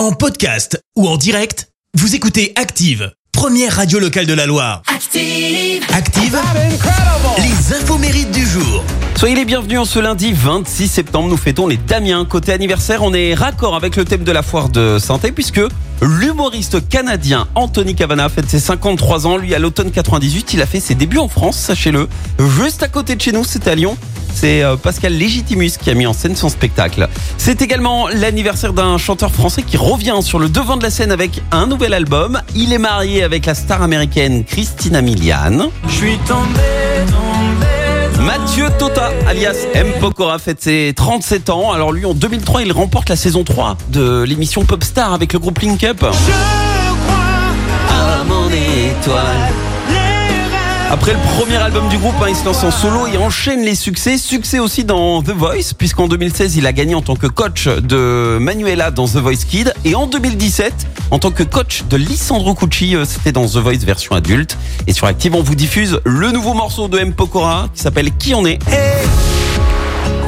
En podcast ou en direct, vous écoutez Active, première radio locale de la Loire. Active. Active, les infos mérites du jour. Soyez les bienvenus en ce lundi 26 septembre. Nous fêtons les Damiens. Côté anniversaire, on est raccord avec le thème de la foire de santé puisque l'humoriste canadien Anthony Cavana fête ses 53 ans. Lui, à l'automne 98, il a fait ses débuts en France, sachez-le. Juste à côté de chez nous, c'était à Lyon. C'est euh, Pascal Légitimus qui a mis en scène son spectacle. C'est également l'anniversaire d'un chanteur français qui revient sur le devant de la scène avec un nouvel album. Il est marié avec la star américaine Christina Milian. Je suis tombé, tombé. Mathieu Tota, alias M. Pokora, fête ses 37 ans. Alors lui, en 2003, il remporte la saison 3 de l'émission Popstar avec le groupe Link Up. Je crois À mon étoile. Après le premier album du groupe, hein, il se lance en solo et enchaîne les succès. Succès aussi dans The Voice, puisqu'en 2016, il a gagné en tant que coach de Manuela dans The Voice Kid. Et en 2017, en tant que coach de Lissandro Cucci, euh, c'était dans The Voice version adulte. Et sur Active, on vous diffuse le nouveau morceau de M. Pokora qui s'appelle Qui on est.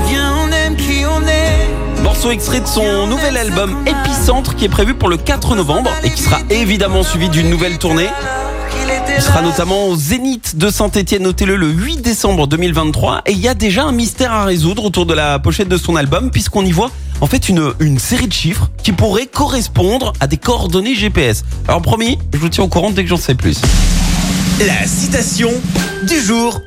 Viens, on aime qui on est. Morceau extrait de son nouvel album Épicentre qui est prévu pour le 4 novembre et qui sera évidemment suivi d'une nouvelle tournée. Il sera notamment au Zénith de Saint-Etienne, notez-le, le 8 décembre 2023. Et il y a déjà un mystère à résoudre autour de la pochette de son album, puisqu'on y voit en fait une, une série de chiffres qui pourraient correspondre à des coordonnées GPS. Alors promis, je vous tiens au courant dès que j'en sais plus. La citation du jour.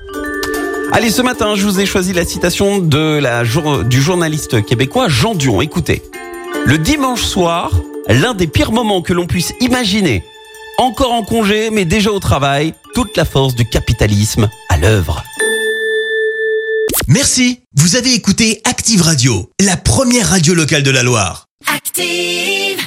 Allez, ce matin, je vous ai choisi la citation de la jour- du journaliste québécois Jean Dion. Écoutez. Le dimanche soir, l'un des pires moments que l'on puisse imaginer. Encore en congé, mais déjà au travail, toute la force du capitalisme à l'œuvre. Merci, vous avez écouté Active Radio, la première radio locale de la Loire. Active.